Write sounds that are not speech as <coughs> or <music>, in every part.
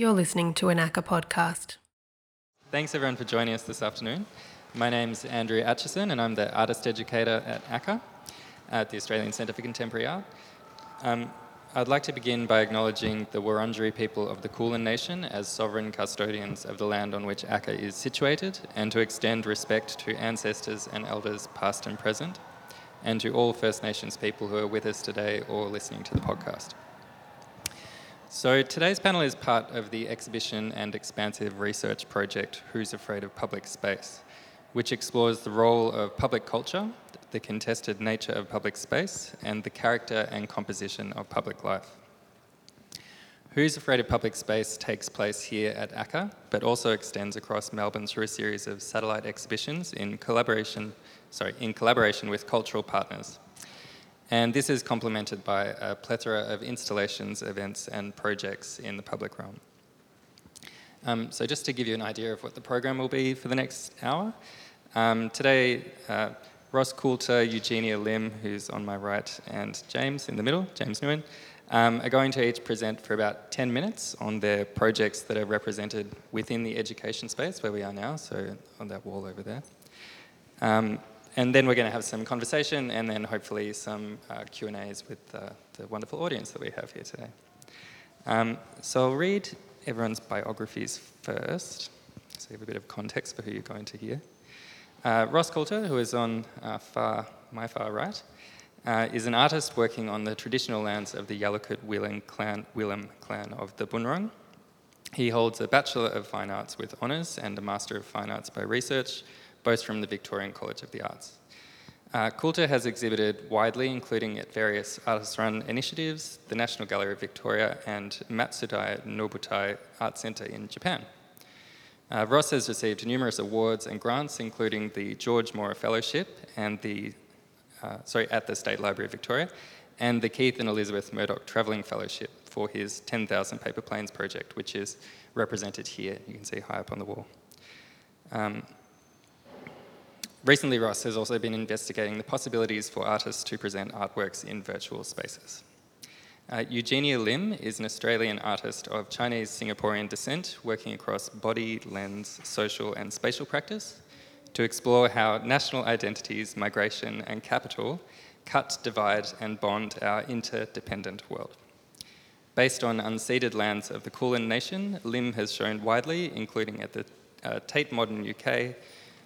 You're listening to an ACCA podcast. Thanks everyone for joining us this afternoon. My name's Andrew Atchison and I'm the artist educator at ACCA, at the Australian Centre for Contemporary Art. Um, I'd like to begin by acknowledging the Wurundjeri people of the Kulin Nation as sovereign custodians of the land on which ACCA is situated and to extend respect to ancestors and elders past and present, and to all First Nations people who are with us today or listening to the podcast. So today's panel is part of the exhibition and expansive research project Who's Afraid of Public Space, which explores the role of public culture, the contested nature of public space, and the character and composition of public life. Who's Afraid of Public Space takes place here at ACCA, but also extends across Melbourne through a series of satellite exhibitions in collaboration, sorry, in collaboration with cultural partners. And this is complemented by a plethora of installations, events, and projects in the public realm. Um, so, just to give you an idea of what the program will be for the next hour, um, today uh, Ross Coulter, Eugenia Lim, who's on my right, and James in the middle, James Nguyen, um, are going to each present for about 10 minutes on their projects that are represented within the education space where we are now, so on that wall over there. Um, and then we're going to have some conversation and then hopefully some uh, Q&As with uh, the wonderful audience that we have here today. Um, so I'll read everyone's biographies first, so you have a bit of context for who you're going to hear. Uh, Ross Coulter, who is on uh, far, my far right, uh, is an artist working on the traditional lands of the Yalukit Willam clan, clan of the Bunurong. He holds a Bachelor of Fine Arts with honours and a Master of Fine Arts by Research both from the Victorian College of the Arts. Uh, Coulter has exhibited widely, including at various artist-run initiatives, the National Gallery of Victoria and Matsudai Nobutai Art Centre in Japan. Uh, Ross has received numerous awards and grants, including the George Mora Fellowship and the, uh, sorry, at the State Library of Victoria, and the Keith and Elizabeth Murdoch Travelling Fellowship for his 10,000 Paper Planes project, which is represented here. You can see high up on the wall. Um, Recently, Ross has also been investigating the possibilities for artists to present artworks in virtual spaces. Uh, Eugenia Lim is an Australian artist of Chinese Singaporean descent working across body, lens, social, and spatial practice to explore how national identities, migration, and capital cut, divide, and bond our interdependent world. Based on unceded lands of the Kulin Nation, Lim has shown widely, including at the uh, Tate Modern UK,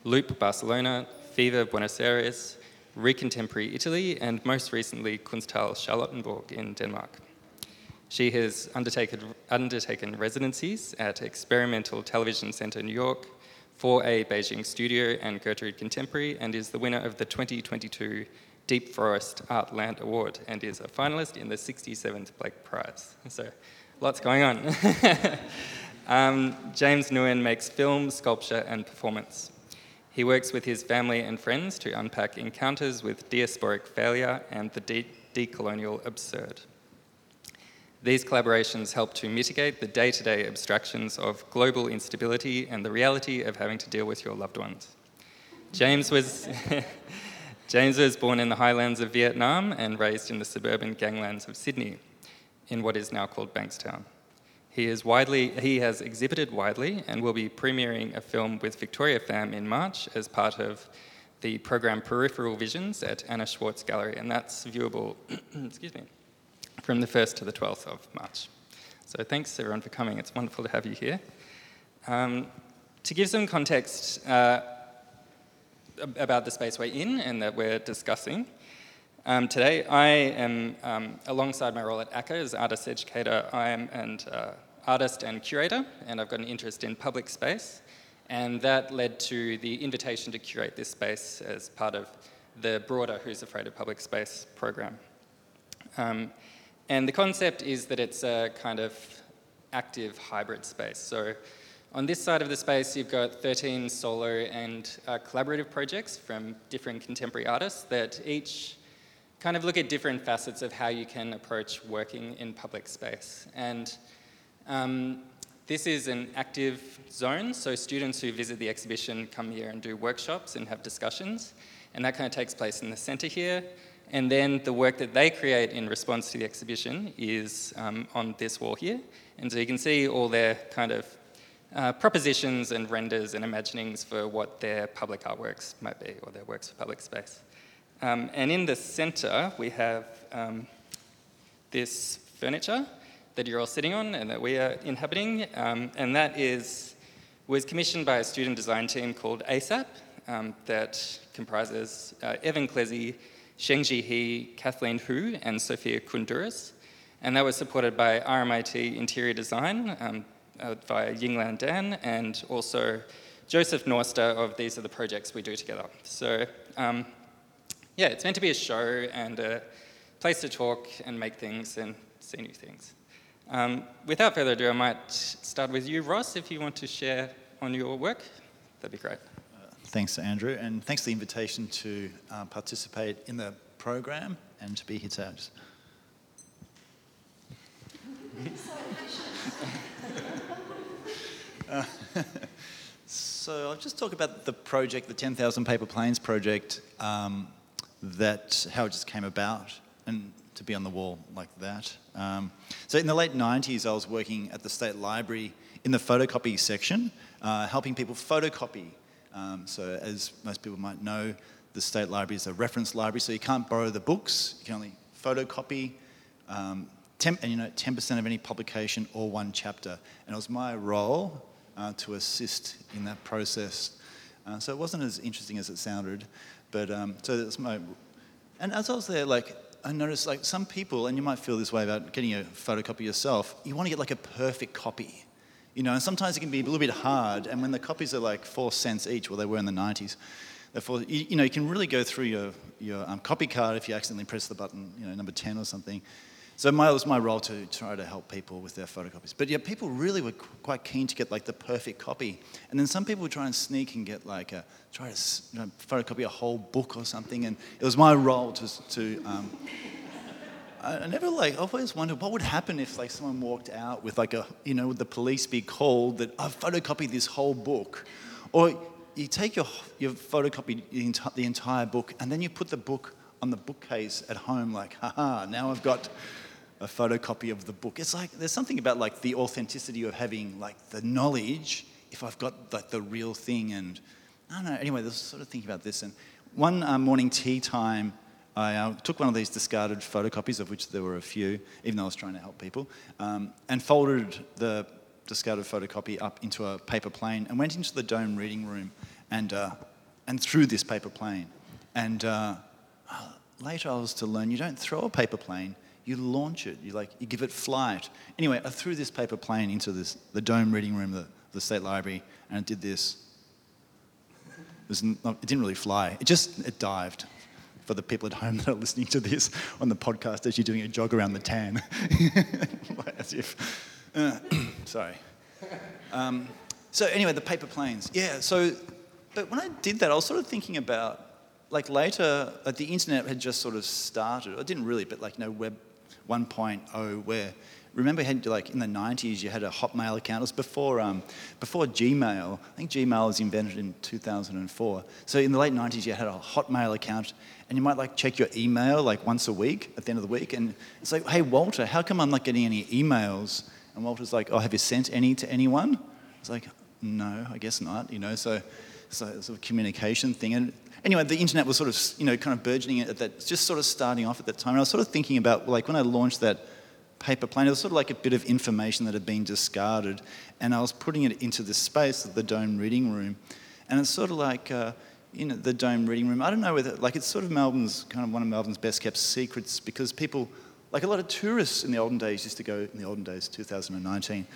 Loop Barcelona, Fever Buenos Aires, Recontemporary Italy, and most recently Kunsthalle Charlottenborg in Denmark. She has undertaken, undertaken residencies at Experimental Television Centre New York, 4A Beijing Studio, and Gertrude Contemporary, and is the winner of the 2022 Deep Forest Art Land Award and is a finalist in the 67th Blake Prize. So, lots going on. <laughs> um, James Nguyen makes film, sculpture, and performance. He works with his family and friends to unpack encounters with diasporic failure and the de- decolonial absurd. These collaborations help to mitigate the day to day abstractions of global instability and the reality of having to deal with your loved ones. James was, <laughs> James was born in the highlands of Vietnam and raised in the suburban ganglands of Sydney, in what is now called Bankstown. He, is widely, he has exhibited widely and will be premiering a film with Victoria Pham in March as part of the program Peripheral Visions at Anna Schwartz Gallery, and that's viewable, <clears throat> excuse me, from the 1st to the 12th of March. So thanks everyone for coming. It's wonderful to have you here. Um, to give some context uh, about the space we're in and that we're discussing, um, today, I am, um, alongside my role at ACCA as artist educator, I am an uh, artist and curator, and I've got an interest in public space. And that led to the invitation to curate this space as part of the broader Who's Afraid of Public Space program. Um, and the concept is that it's a kind of active hybrid space. So on this side of the space, you've got 13 solo and uh, collaborative projects from different contemporary artists that each kind of look at different facets of how you can approach working in public space. And um, this is an active zone, so students who visit the exhibition come here and do workshops and have discussions, and that kind of takes place in the centre here. And then the work that they create in response to the exhibition is um, on this wall here. And so you can see all their kind of uh, propositions and renders and imaginings for what their public artworks might be or their works for public space. Um, and in the center, we have um, this furniture that you're all sitting on and that we are inhabiting. Um, and that is, was commissioned by a student design team called ASAP um, that comprises uh, Evan Klesi, Shengji He, Kathleen Hu, and Sophia Koundouris. And that was supported by RMIT Interior Design um, uh, via Yinglan Dan and also Joseph Norster of These Are the Projects We Do Together. So, um, yeah, it's meant to be a show and a place to talk and make things and see new things. Um, without further ado, I might start with you, Ross, if you want to share on your work. That'd be great. Uh, thanks, Andrew, and thanks for the invitation to uh, participate in the program and to be here today. <laughs> uh, <laughs> so I'll just talk about the project, the 10,000 Paper Planes project, um, that how it just came about, and to be on the wall like that. Um, so in the late 90s, I was working at the State Library in the photocopy section, uh, helping people photocopy. Um, so as most people might know, the State Library is a reference library, so you can't borrow the books, you can only photocopy. Um, and you know, 10% of any publication or one chapter. And it was my role uh, to assist in that process. Uh, so it wasn't as interesting as it sounded, but um, so that's my. And as I was there, like I noticed like some people, and you might feel this way about getting a photocopy yourself, you want to get like a perfect copy. You know, and sometimes it can be a little bit hard, and when the copies are like four cents each, well, they were in the 90s, therefore, you, you know, you can really go through your, your um, copy card if you accidentally press the button, you know, number 10 or something. So my, it was my role to try to help people with their photocopies. But yeah, people really were quite keen to get like the perfect copy. And then some people would try and sneak and get like a, try to you know, photocopy a whole book or something. And it was my role to, to um, I never like, I always wondered what would happen if like someone walked out with like a, you know, would the police be called that I've photocopied this whole book? Or you take your, your photocopy, the entire book, and then you put the book on the bookcase at home like, haha, now I've got a photocopy of the book. It's like there's something about like the authenticity of having like the knowledge if I've got like the real thing. And I don't know. Anyway, I was sort of thinking about this. And one uh, morning tea time, I uh, took one of these discarded photocopies, of which there were a few, even though I was trying to help people, um, and folded the discarded photocopy up into a paper plane and went into the dome reading room and, uh, and threw this paper plane. And uh, later I was to learn you don't throw a paper plane, you launch it, you like you give it flight. Anyway, I threw this paper plane into this the dome reading room of the, the state library, and it did this. It, was not, it didn't really fly. It just it dived. For the people at home that are listening to this on the podcast, as you're doing a jog around the tan, <laughs> as if. Uh, <coughs> sorry. Um, so anyway, the paper planes. Yeah. So, but when I did that, I was sort of thinking about like later, uh, the internet had just sort of started. It didn't really, but like no web 1.0 where remember had like in the 90s you had a hotmail account. It was before um, before gmail. I think gmail was invented in 2004 so in the late 90s you had a hotmail account and you might like check your email like once a week at the end of the week. And it's like hey walter how come i'm not getting any emails? And walter's like oh have you sent any to anyone? It's like no i guess not you know so so sort of communication thing. And anyway, the internet was sort of, you know, kind of burgeoning at that, just sort of starting off at that time. And I was sort of thinking about, like, when I launched that paper plane, it was sort of like a bit of information that had been discarded, and I was putting it into the space of the Dome Reading Room. And it's sort of like, uh, you know, the Dome Reading Room. I don't know whether, like, it's sort of Melbourne's, kind of one of Melbourne's best kept secrets because people, like a lot of tourists in the olden days used to go, in the olden days, 2019,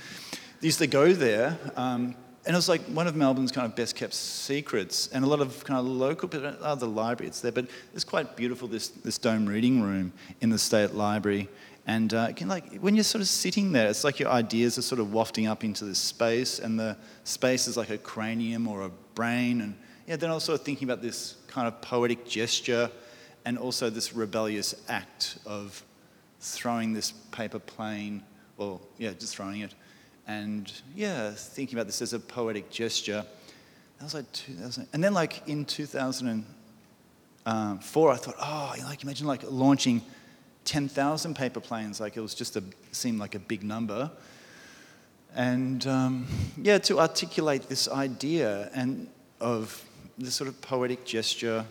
they used to go there um, and it was like one of Melbourne's kind of best kept secrets, and a lot of kind of local, other library it's there. But it's quite beautiful this this dome reading room in the state library, and uh, can, like when you're sort of sitting there, it's like your ideas are sort of wafting up into this space, and the space is like a cranium or a brain, and yeah. Then of thinking about this kind of poetic gesture, and also this rebellious act of throwing this paper plane, or yeah, just throwing it and yeah, thinking about this as a poetic gesture. That was like 2000. And then, like in 2000, and um, four, I thought, oh, like imagine like launching 10,000 paper planes. Like it was just a, seemed like a big number. And um, yeah, to articulate this idea and of this sort of poetic gesture.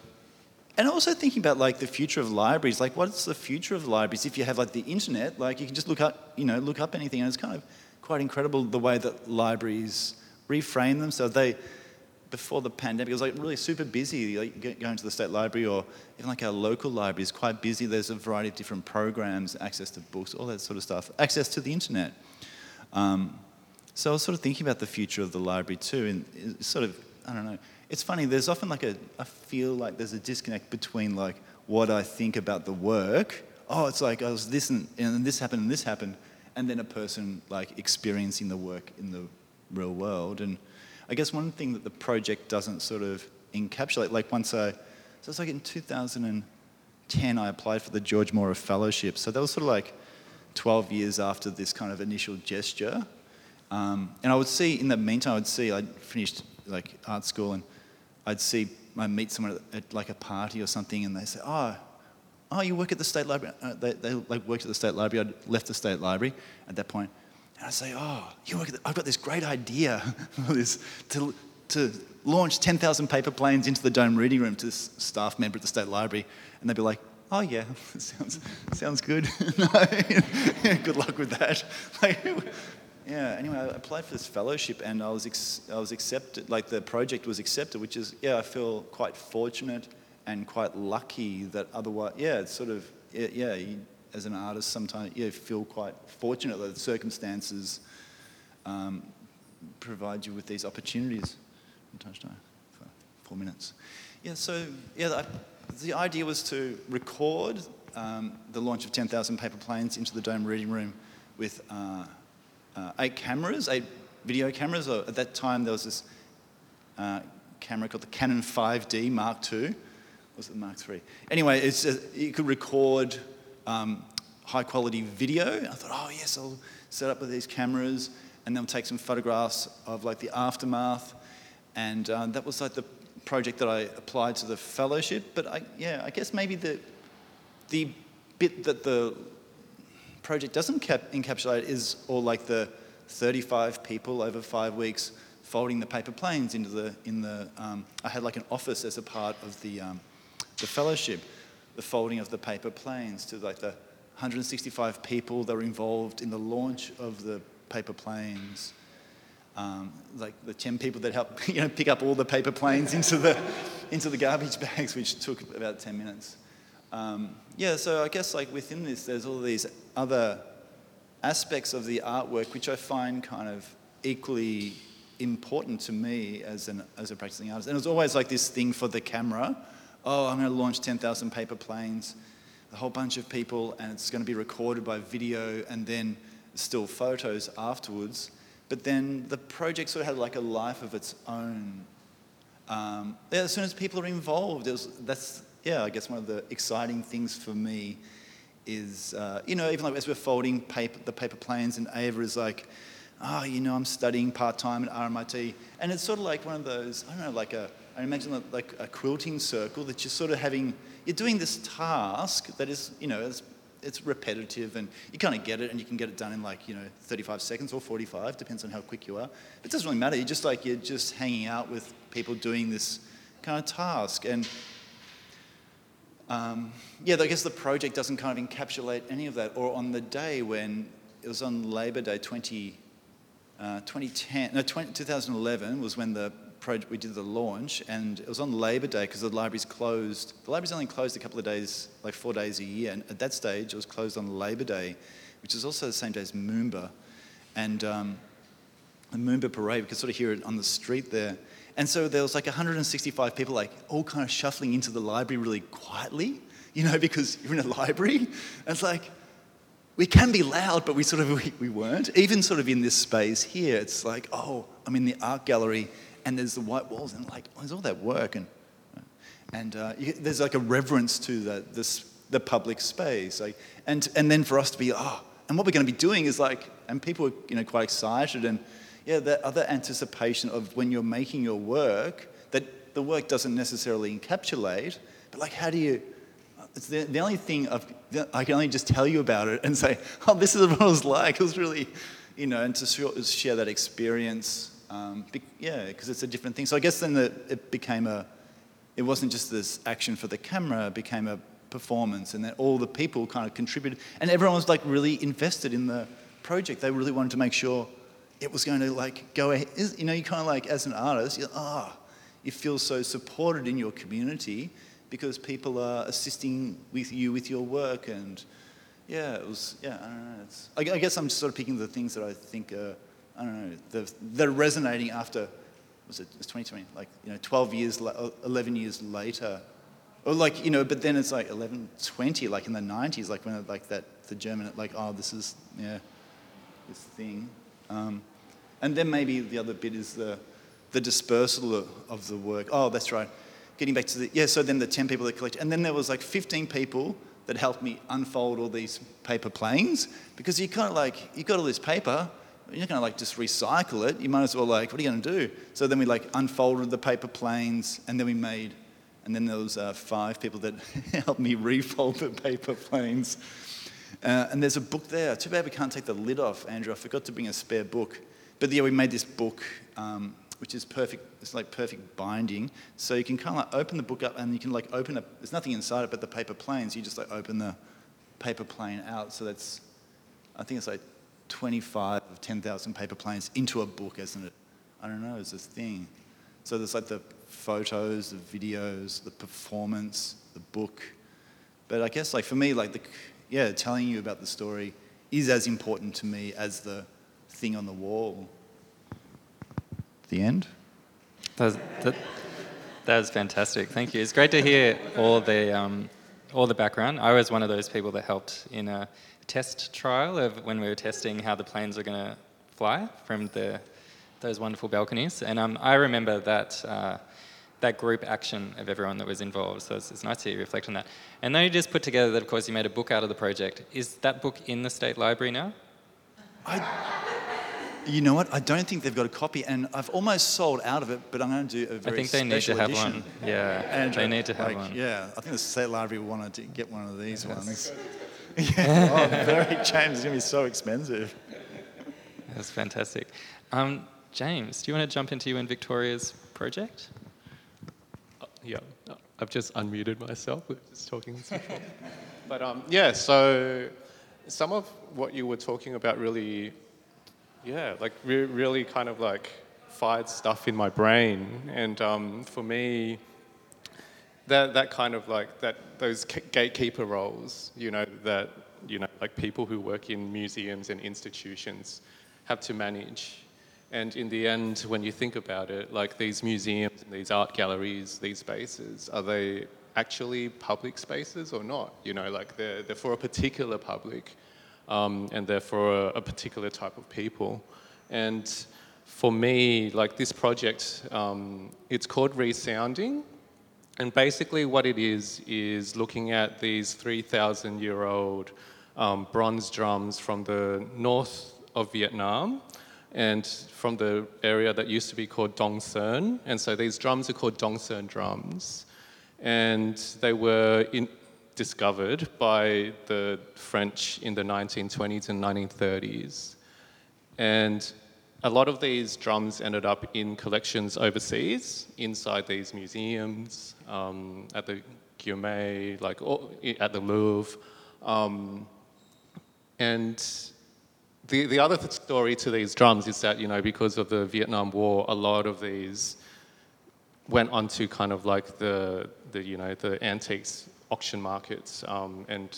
And also thinking about like the future of libraries, like what's the future of libraries? If you have like the internet, like you can just look up, you know, look up anything, and it's kind of quite incredible the way that libraries reframe themselves. So they, before the pandemic, it was like really super busy. Like going to the state library or even like our local library is quite busy. There's a variety of different programs, access to books, all that sort of stuff, access to the internet. Um, so I was sort of thinking about the future of the library too, and sort of, I don't know. It's funny. There's often like a, I feel like there's a disconnect between like what I think about the work. Oh, it's like I was this and, and this happened and this happened, and then a person like experiencing the work in the real world. And I guess one thing that the project doesn't sort of encapsulate, like once I, so it's like in 2010, I applied for the George Mora Fellowship. So that was sort of like 12 years after this kind of initial gesture. Um, and I would see, in the meantime, I would see, I'd finished like art school and I'd see, I'd meet someone at, at like a party or something and they say, oh, oh, you work at the state library. Uh, they, they like worked at the state library. I'd left the state library at that point. And I say, oh, you work the, I've got this great idea <laughs> this, to, to launch 10,000 paper planes into the Dome Reading Room to this staff member at the State Library. And they'd be like, oh, yeah, <laughs> sounds, sounds good. <laughs> good luck with that. Yeah, anyway, I applied for this fellowship and I was, ex- I was accepted, like the project was accepted, which is, yeah, I feel quite fortunate and quite lucky that otherwise, yeah, it's sort of, yeah, you, as an artist, sometimes you feel quite fortunate that the circumstances um, provide you with these opportunities. Touchdown for four minutes. Yeah, so yeah, the, the idea was to record um, the launch of 10,000 paper planes into the Dome Reading Room with uh, uh, eight cameras, eight video cameras. At that time, there was this uh, camera called the Canon 5D Mark II. Was it Mark III? Anyway, it's, you could record um, high quality video. I thought, oh yes, I'll set up with these cameras and then take some photographs of like the aftermath. And uh, that was like the project that I applied to the fellowship. But I, yeah, I guess maybe the, the bit that the project doesn't cap- encapsulate is all like the 35 people over five weeks folding the paper planes into the, in the, um, I had like an office as a part of the, um, the fellowship the folding of the paper planes to like the 165 people that were involved in the launch of the paper planes. Um, like the 10 people that helped <laughs> you know, pick up all the paper planes into the, into the garbage <laughs> bags, which took about 10 minutes. Um, yeah, so I guess like within this, there's all these other aspects of the artwork which I find kind of equally important to me as, an, as a practicing artist. And it was always like this thing for the camera oh, I'm going to launch 10,000 paper planes, a whole bunch of people, and it's going to be recorded by video and then still photos afterwards. But then the project sort of had like a life of its own. Um, yeah, as soon as people are involved, was, that's, yeah, I guess one of the exciting things for me is, uh, you know, even like as we're folding paper, the paper planes, and Ava is like, oh, you know, I'm studying part time at RMIT. And it's sort of like one of those, I don't know, like a, I imagine like a quilting circle that you're sort of having, you're doing this task that is, you know, it's, it's repetitive and you kind of get it and you can get it done in like, you know, 35 seconds or 45, depends on how quick you are. It doesn't really matter. You're just like, you're just hanging out with people doing this kind of task. And um, yeah, I guess the project doesn't kind of encapsulate any of that. Or on the day when it was on Labor Day 20, uh, 2010, no, 20, 2011 was when the project, we did the launch, and it was on Labor Day because the library's closed. The library's only closed a couple of days, like four days a year, and at that stage it was closed on Labor Day, which is also the same day as Moomba. And um, the Moomba parade, we could sort of hear it on the street there. And so there was like 165 people, like all kind of shuffling into the library really quietly, you know, <laughs> because you're in a library. And it's like, we can be loud, but we sort of <laughs> we, we weren't. Even sort of in this space here, it's like, oh, I'm in the art gallery and there's the white walls, and like, there's all that work, and and uh, you, there's like a reverence to the this, the public space, like, and and then for us to be, oh, and what we're going to be doing is like, and people are you know quite excited, and yeah, that other anticipation of when you're making your work that the work doesn't necessarily encapsulate, But like, how do you? It's the, the only thing I've, I can only just tell you about it and say, oh, this is what it was like. It was really, you know, and to share that experience. Um, be, yeah, because it's a different thing. So I guess then the, it became a, it wasn't just this action for the camera, it became a performance, and then all the people kind of contributed, and everyone was like really invested in the project. They really wanted to make sure it was going to like go ahead. You know, you kind of like as an artist, you ah, oh, you feel so supported in your community because people are assisting with you with your work, and yeah, it was yeah. I don't know. I, I guess I'm just sort of picking the things that I think are I don't know they're, they're resonating after was it it's 2020 like you know 12 years 11 years later. Or like you know but then it's like 11 20 like in the 90s like when like that the german like oh this is yeah this thing. Um, and then maybe the other bit is the the dispersal of, of the work. Oh that's right. Getting back to the yeah so then the 10 people that collected and then there was like 15 people that helped me unfold all these paper planes because you kind of like you got all this paper you're not going to like just recycle it. You might as well like, what are you going to do? So then we like unfolded the paper planes, and then we made, and then there was uh, five people that <laughs> helped me refold the paper planes. Uh, and there's a book there. Too bad we can't take the lid off, Andrew. I forgot to bring a spare book. But yeah, we made this book, um, which is perfect. It's like perfect binding. So you can kind of like open the book up, and you can like open it. There's nothing inside it but the paper planes. You just like open the paper plane out. So that's, I think it's like 25 of 10,000 paper planes into a book, isn't it? I don't know, it's this thing. So there's like the photos, the videos, the performance, the book. But I guess like for me, like the, yeah, telling you about the story is as important to me as the thing on the wall. The end? That was, that, that was fantastic. Thank you. It's great to hear all the, um, all the background. I was one of those people that helped in a test trial of when we were testing how the planes were going to fly from the, those wonderful balconies. And um, I remember that, uh, that group action of everyone that was involved. So it's, it's nice to reflect on that. And then you just put together that, of course, you made a book out of the project. Is that book in the State Library now? I, you know what? I don't think they've got a copy, and I've almost sold out of it. But I'm going to do a very I think they need to have edition. one. Yeah, and they need to have like, one. Yeah, I think the State Library wanted to get one of these yes. ones. Yeah. <laughs> oh, <laughs> very James. It's going to be so expensive. That's fantastic. Um, James, do you want to jump into you and Victoria's project? Uh, yeah, I've just unmuted myself. We just talking before. <laughs> but um, yeah, so some of what you were talking about really, yeah, like re- really kind of like fired stuff in my brain. And um, for me, that, that kind of like that those gatekeeper roles, you know, that you know, like people who work in museums and institutions have to manage. And in the end, when you think about it, like these museums and these art galleries, these spaces, are they actually public spaces or not? You know, like they're, they're for a particular public um, and they're for a, a, particular type of people. And for me, like this project, um, it's called Resounding, and basically, what it is is looking at these 3,000 year old um, bronze drums from the north of Vietnam and from the area that used to be called Dong Son. And so these drums are called Dong Son drums. And they were in, discovered by the French in the 1920s and 1930s. And a lot of these drums ended up in collections overseas, inside these museums, um, at the Guimet, like at the Louvre. Um, and the, the other story to these drums is that, you know, because of the Vietnam War, a lot of these went onto kind of like the, the you know, the antiques auction markets. Um, and,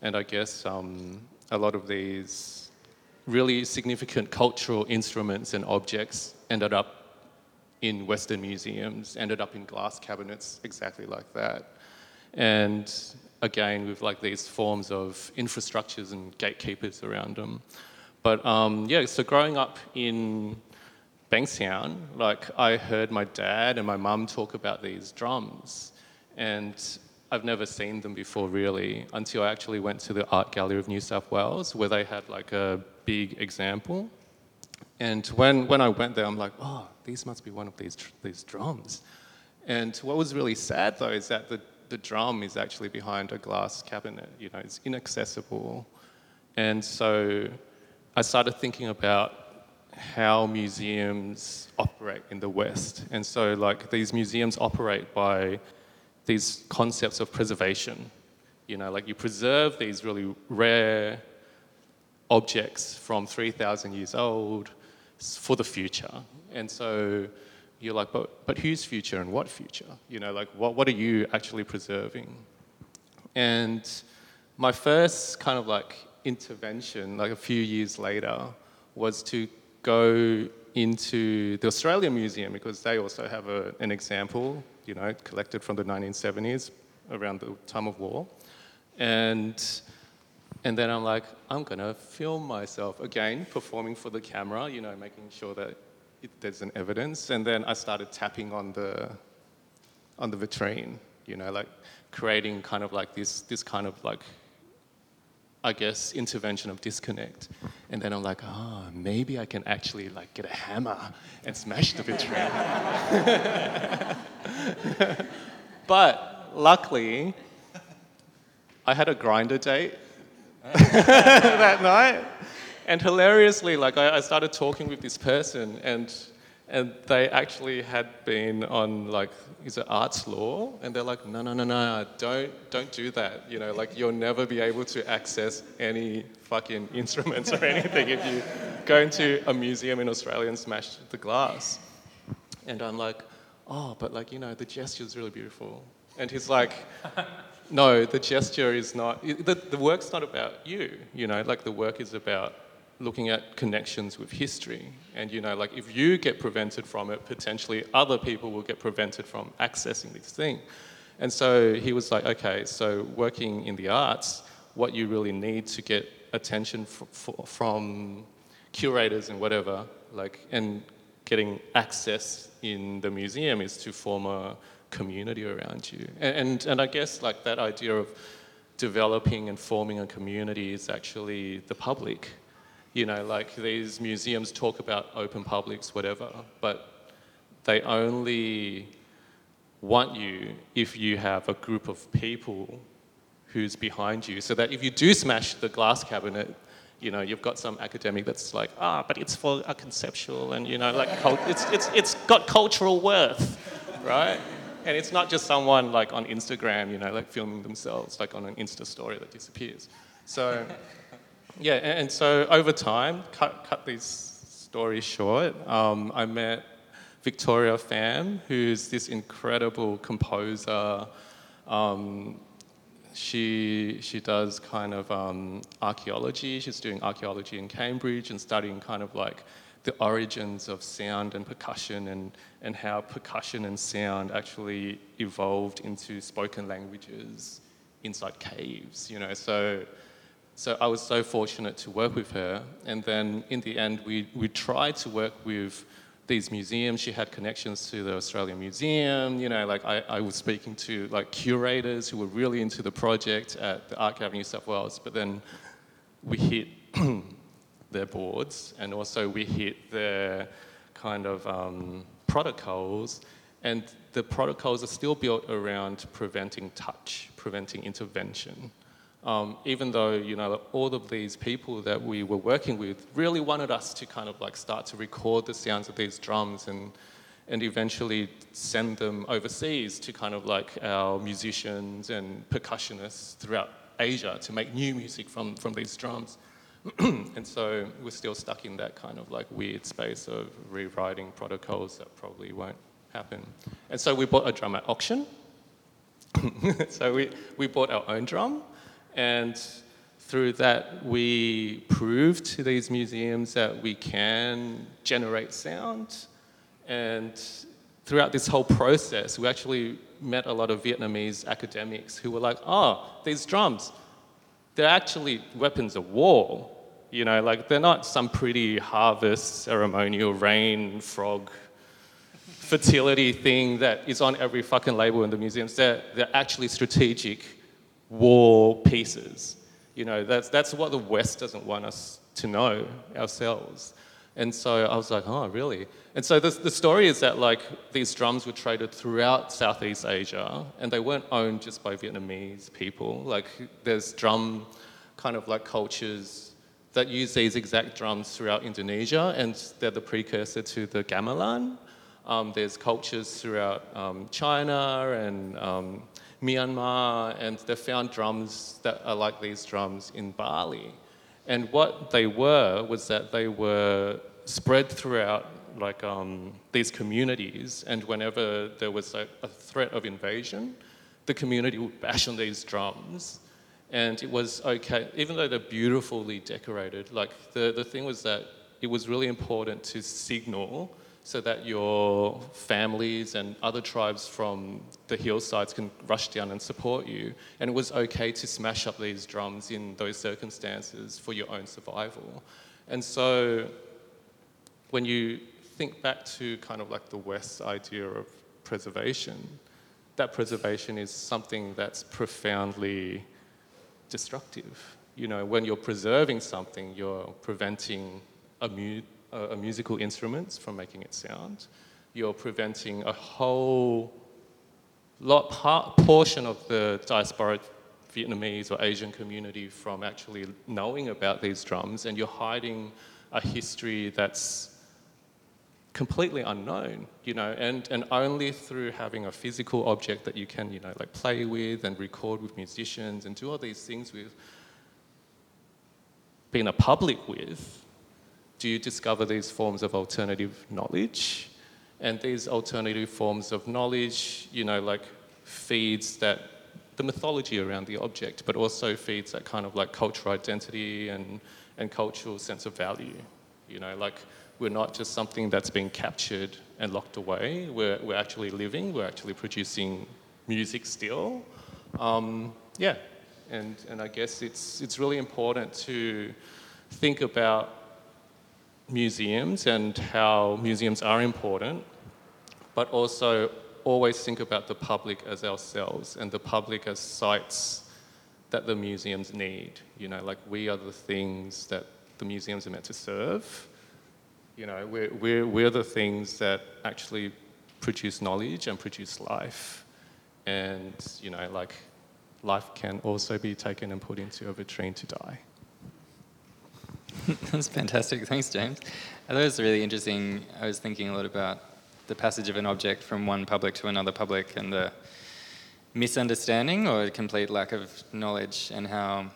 and I guess um, a lot of these really significant cultural instruments and objects ended up in Western museums, ended up in glass cabinets exactly like that. And again, with like these forms of infrastructures and gatekeepers around them. But um, yeah, so growing up in Bankstown, like I heard my dad and my mum talk about these drums, and I've never seen them before really until I actually went to the Art Gallery of New South Wales, where they had like a big example. And when, when I went there, I'm like, oh, these must be one of these, these drums. And what was really sad though is that the, the drum is actually behind a glass cabinet. You know, it's inaccessible. And so I started thinking about how museums operate in the West. And so, like, these museums operate by these concepts of preservation. You know, like you preserve these really rare objects from 3,000 years old for the future. And so you're like, but, but whose future and what future? You know, like what, what are you actually preserving? And my first kind of like intervention, like a few years later, was to go into the Australian Museum because they also have a, an example, you know, collected from the 1970s around the time of war. And, and then I'm like, I'm gonna film myself again, performing for the camera, you know, making sure that it, there's an evidence. And then I started tapping on the, on the vitrine, you know, like creating kind of like this, this kind of like, I guess, intervention of disconnect. And then I'm like, oh, maybe I can actually like get a hammer and smash the vitrine. <laughs> but luckily, I had a grinder date <laughs> that night. And hilariously, like I, I, started talking with this person, and and they actually had been on like is it arts law, and they're like, no, no, no, no, don't don't do that. You know, like you'll never be able to access any fucking <laughs> instruments or anything if you go into a museum in Australia and smash the glass. And I'm like, oh, but like you know, the gesture is really beautiful. And he's like, no, the gesture is not, the, the work's not about you, you know, like the work is about looking at connections with history. And, you know, like if you get prevented from it, potentially other people will get prevented from accessing this thing. And so he was like, okay, so working in the arts, what you really need to get attention from curators and whatever, like, and getting access in the museum is to form a community around you. And, and, and I guess like that idea of developing and forming a community is actually the public you know, like these museums talk about open publics, whatever, but they only want you if you have a group of people who's behind you. So that if you do smash the glass cabinet, you know, you've got some academic that's like, ah, but it's for a conceptual and, you know, like, it's, it's, it's got cultural worth, right? And it's not just someone like on Instagram, you know, like filming themselves, like on an Insta story that disappears. So, <laughs> yeah, and so over time, cut, cut these stories short, um, I met Victoria Pham, who's this incredible composer. Um, she, she does kind of um, archaeology. She's doing archaeology in Cambridge and studying kind of like the origins of sound and percussion and, and how percussion and sound actually evolved into spoken languages inside caves, you know. So so I was so fortunate to work with her. And then in the end, we, we tried to work with these museums. She had connections to the Australian Museum. You know, like I, I was speaking to like curators who were really into the project at the Art Gallery New South Wales. But then we hit <clears throat> their boards and also we hit their kind of um, protocols. And the protocols are still built around preventing touch, preventing intervention. Um, even though you know all of these people that we were working with really wanted us to kind of like start to record the sounds of these drums and and eventually send them overseas to kind of like our musicians and percussionists throughout Asia to make new music from from these drums. <clears throat> and so we're still stuck in that kind of like weird space of rewriting protocols that probably won't happen. And so we bought a drum at auction. <laughs> so we, we bought our own drum and through that, we proved to these museums that we can generate sound. And throughout this whole process, we actually met a lot of Vietnamese academics who were like, oh, these drums, they're actually weapons of war. You know, like they're not some pretty harvest ceremonial rain frog fertility thing that is on every fucking label in the museums. They're, they're actually strategic war pieces. You know, that's, that's what the West doesn't want us to know ourselves. And so I was like, oh, really? And so the, the story is that like these drums were traded throughout Southeast Asia and they weren't owned just by Vietnamese people. Like there's drum kind of like cultures that use these exact drums throughout Indonesia and they're the precursor to the gamelan. Um, there's cultures throughout um, China and um, Myanmar and they found drums that are like these drums in Bali. And what they were was that they were spread throughout like um, these communities, and whenever there was a, a, threat of invasion, the community would bash on these drums, and it was okay, even though they're beautifully decorated. Like the, the thing was that it was really important to signal so that your families and other tribes from the hillsides can rush down and support you. And it was okay to smash up these drums in those circumstances for your own survival. And so when you think back to kind of like the West's idea of preservation, that preservation is something that's profoundly destructive. You know, when you're preserving something, you're preventing a uh, musical instruments from making it sound. You're preventing a whole lot part, portion of the diasporic Vietnamese or Asian community from actually knowing about these drums, and you're hiding a history that's completely unknown, you know, and, and only through having a physical object that you can, you know, like play with and record with musicians and do all these things with, being a public with, do you discover these forms of alternative knowledge? And these alternative forms of knowledge, you know, like feeds that the mythology around the object, but also feeds that kind of like cultural identity and, and cultural sense of value. You know, like we're not just something that's been captured and locked away. We're, we're actually living, we're actually producing music still. Um, yeah, and, and I guess it's, it's really important to think about museums and how museums are important, but also always think about the public as ourselves and the public as sites that the museums need. You know, like we are the things that the museums are meant to serve. You know, we're, we're, we're the things that actually produce knowledge and produce life. And, you know, like life can also be taken and put into a vitrine to die. <laughs> That's fantastic. Thanks, James. Thought it was really interesting. I was thinking a lot about the passage of an object from one public to another public and the misunderstanding or complete lack of knowledge, and how,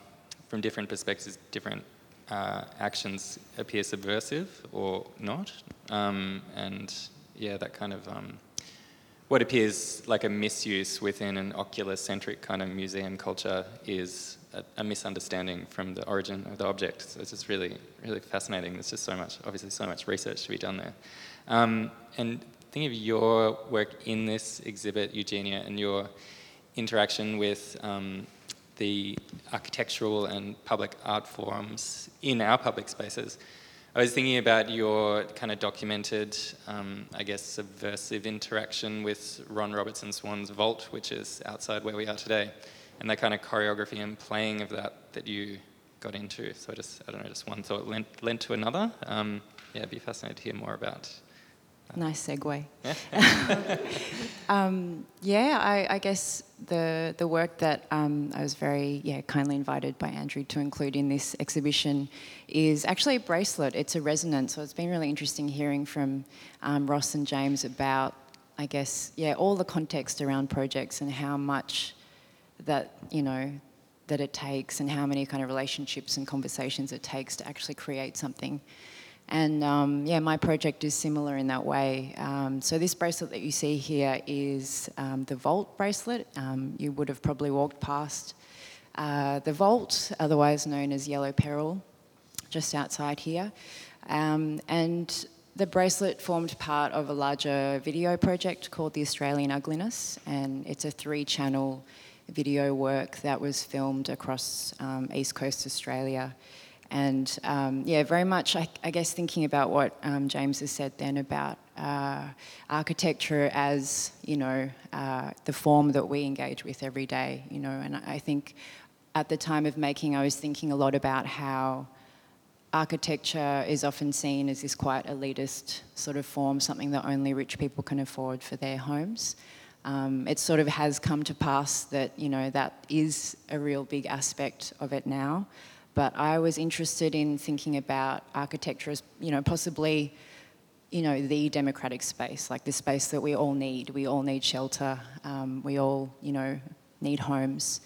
from different perspectives, different uh, actions appear subversive or not. Um, and yeah, that kind of um, what appears like a misuse within an ocular-centric kind of museum culture is a, a, misunderstanding from the origin of the object. So it's just really, really fascinating. There's just so much, obviously, so much research to be done there. Um, and think of your work in this exhibit, Eugenia, and your interaction with um, the architectural and public art forums in our public spaces. I was thinking about your kind of documented, um, I guess, subversive interaction with Ron Robertson Swann's Vault, which is outside where we are today, and that kind of choreography and playing of that that you got into. So I just, I don't know, just one thought lent, lent to another. Um, yeah, I'd be fascinated to hear more about Nice segue. <laughs> um, yeah, I, I, guess the the work that um, I was very yeah kindly invited by Andrew to include in this exhibition is actually a bracelet. It's a resonance, so it's been really interesting hearing from um, Ross and James about I guess yeah all the context around projects and how much that you know that it takes and how many kind of relationships and conversations it takes to actually create something. And um, yeah, my project is similar in that way. Um, so this bracelet that you see here is um, the Vault bracelet. Um, you would have probably walked past uh, the Vault, otherwise known as Yellow Peril, just outside here. Um, and the bracelet formed part of a larger video project called The Australian Ugliness, and it's a three-channel video work that was filmed across um, East Coast Australia. And um, yeah, very much, I, I, guess, thinking about what um, James has said then about uh, architecture as, you know, uh, the form that we engage with every day, you know, and I think at the time of making, I was thinking a lot about how architecture is often seen as this quite elitist sort of form, something that only rich people can afford for their homes. Um, it sort of has come to pass that you know that is a real big aspect of it now. But I was interested in thinking about architecture as you know possibly you know the democratic space, like the space that we all need. We all need shelter. Um, we all you know need homes.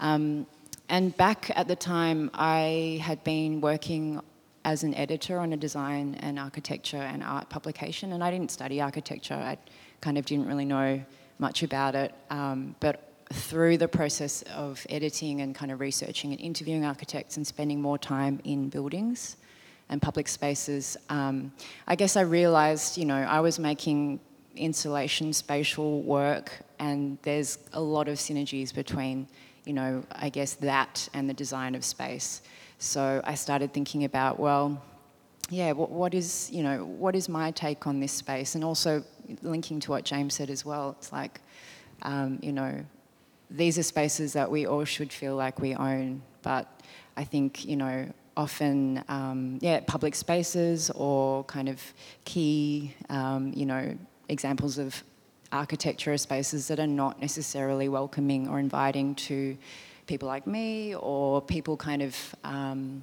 Um, and back at the time, I had been working as an editor on a design and architecture and art publication, and I didn't study architecture. I kind of didn't really know much about it. Um, but through the process of editing and kind of researching and interviewing architects and spending more time in buildings and public spaces, um, I guess I realised, you know, I was making installation spatial work, and there's a lot of synergies between you know, I guess that and the design of space. So I started thinking about, well, yeah, what, what is, you know, what is my take on this space? And also linking to what James said as well, it's like, um, you know, these are spaces that we all should feel like we own, but I think, you know, often, um, yeah, public spaces or kind of key, um, you know, examples of architecture are spaces that are not necessarily welcoming or inviting to people like me or people kind of, um,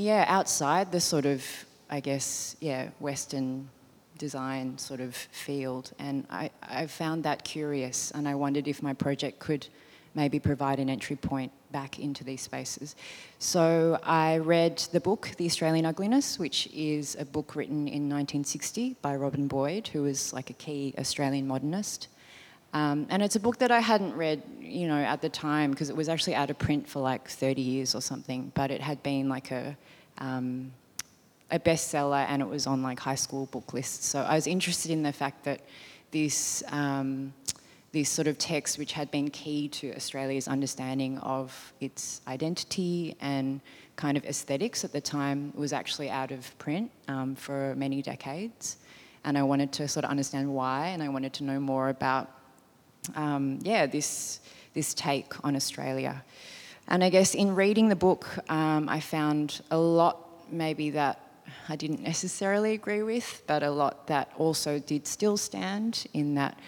yeah, outside the sort of, I guess, yeah, Western design sort of field. And I, I found that curious and I wondered if my project could maybe provide an entry point back into these spaces. So I read the book, The Australian Ugliness, which is a book written in 1960 by Robin Boyd, who was like a key Australian modernist. Um, and it's a book that I hadn't read, you know, at the time because it was actually out of print for like 30 years or something. But it had been like a um, a bestseller, and it was on like high school book lists. So I was interested in the fact that this um, this sort of text, which had been key to Australia's understanding of its identity and kind of aesthetics at the time, was actually out of print um, for many decades. And I wanted to sort of understand why, and I wanted to know more about, um, yeah, this this take on Australia. And I guess in reading the book, um, I found a lot maybe that I didn't necessarily agree with, but a lot that also did still stand in that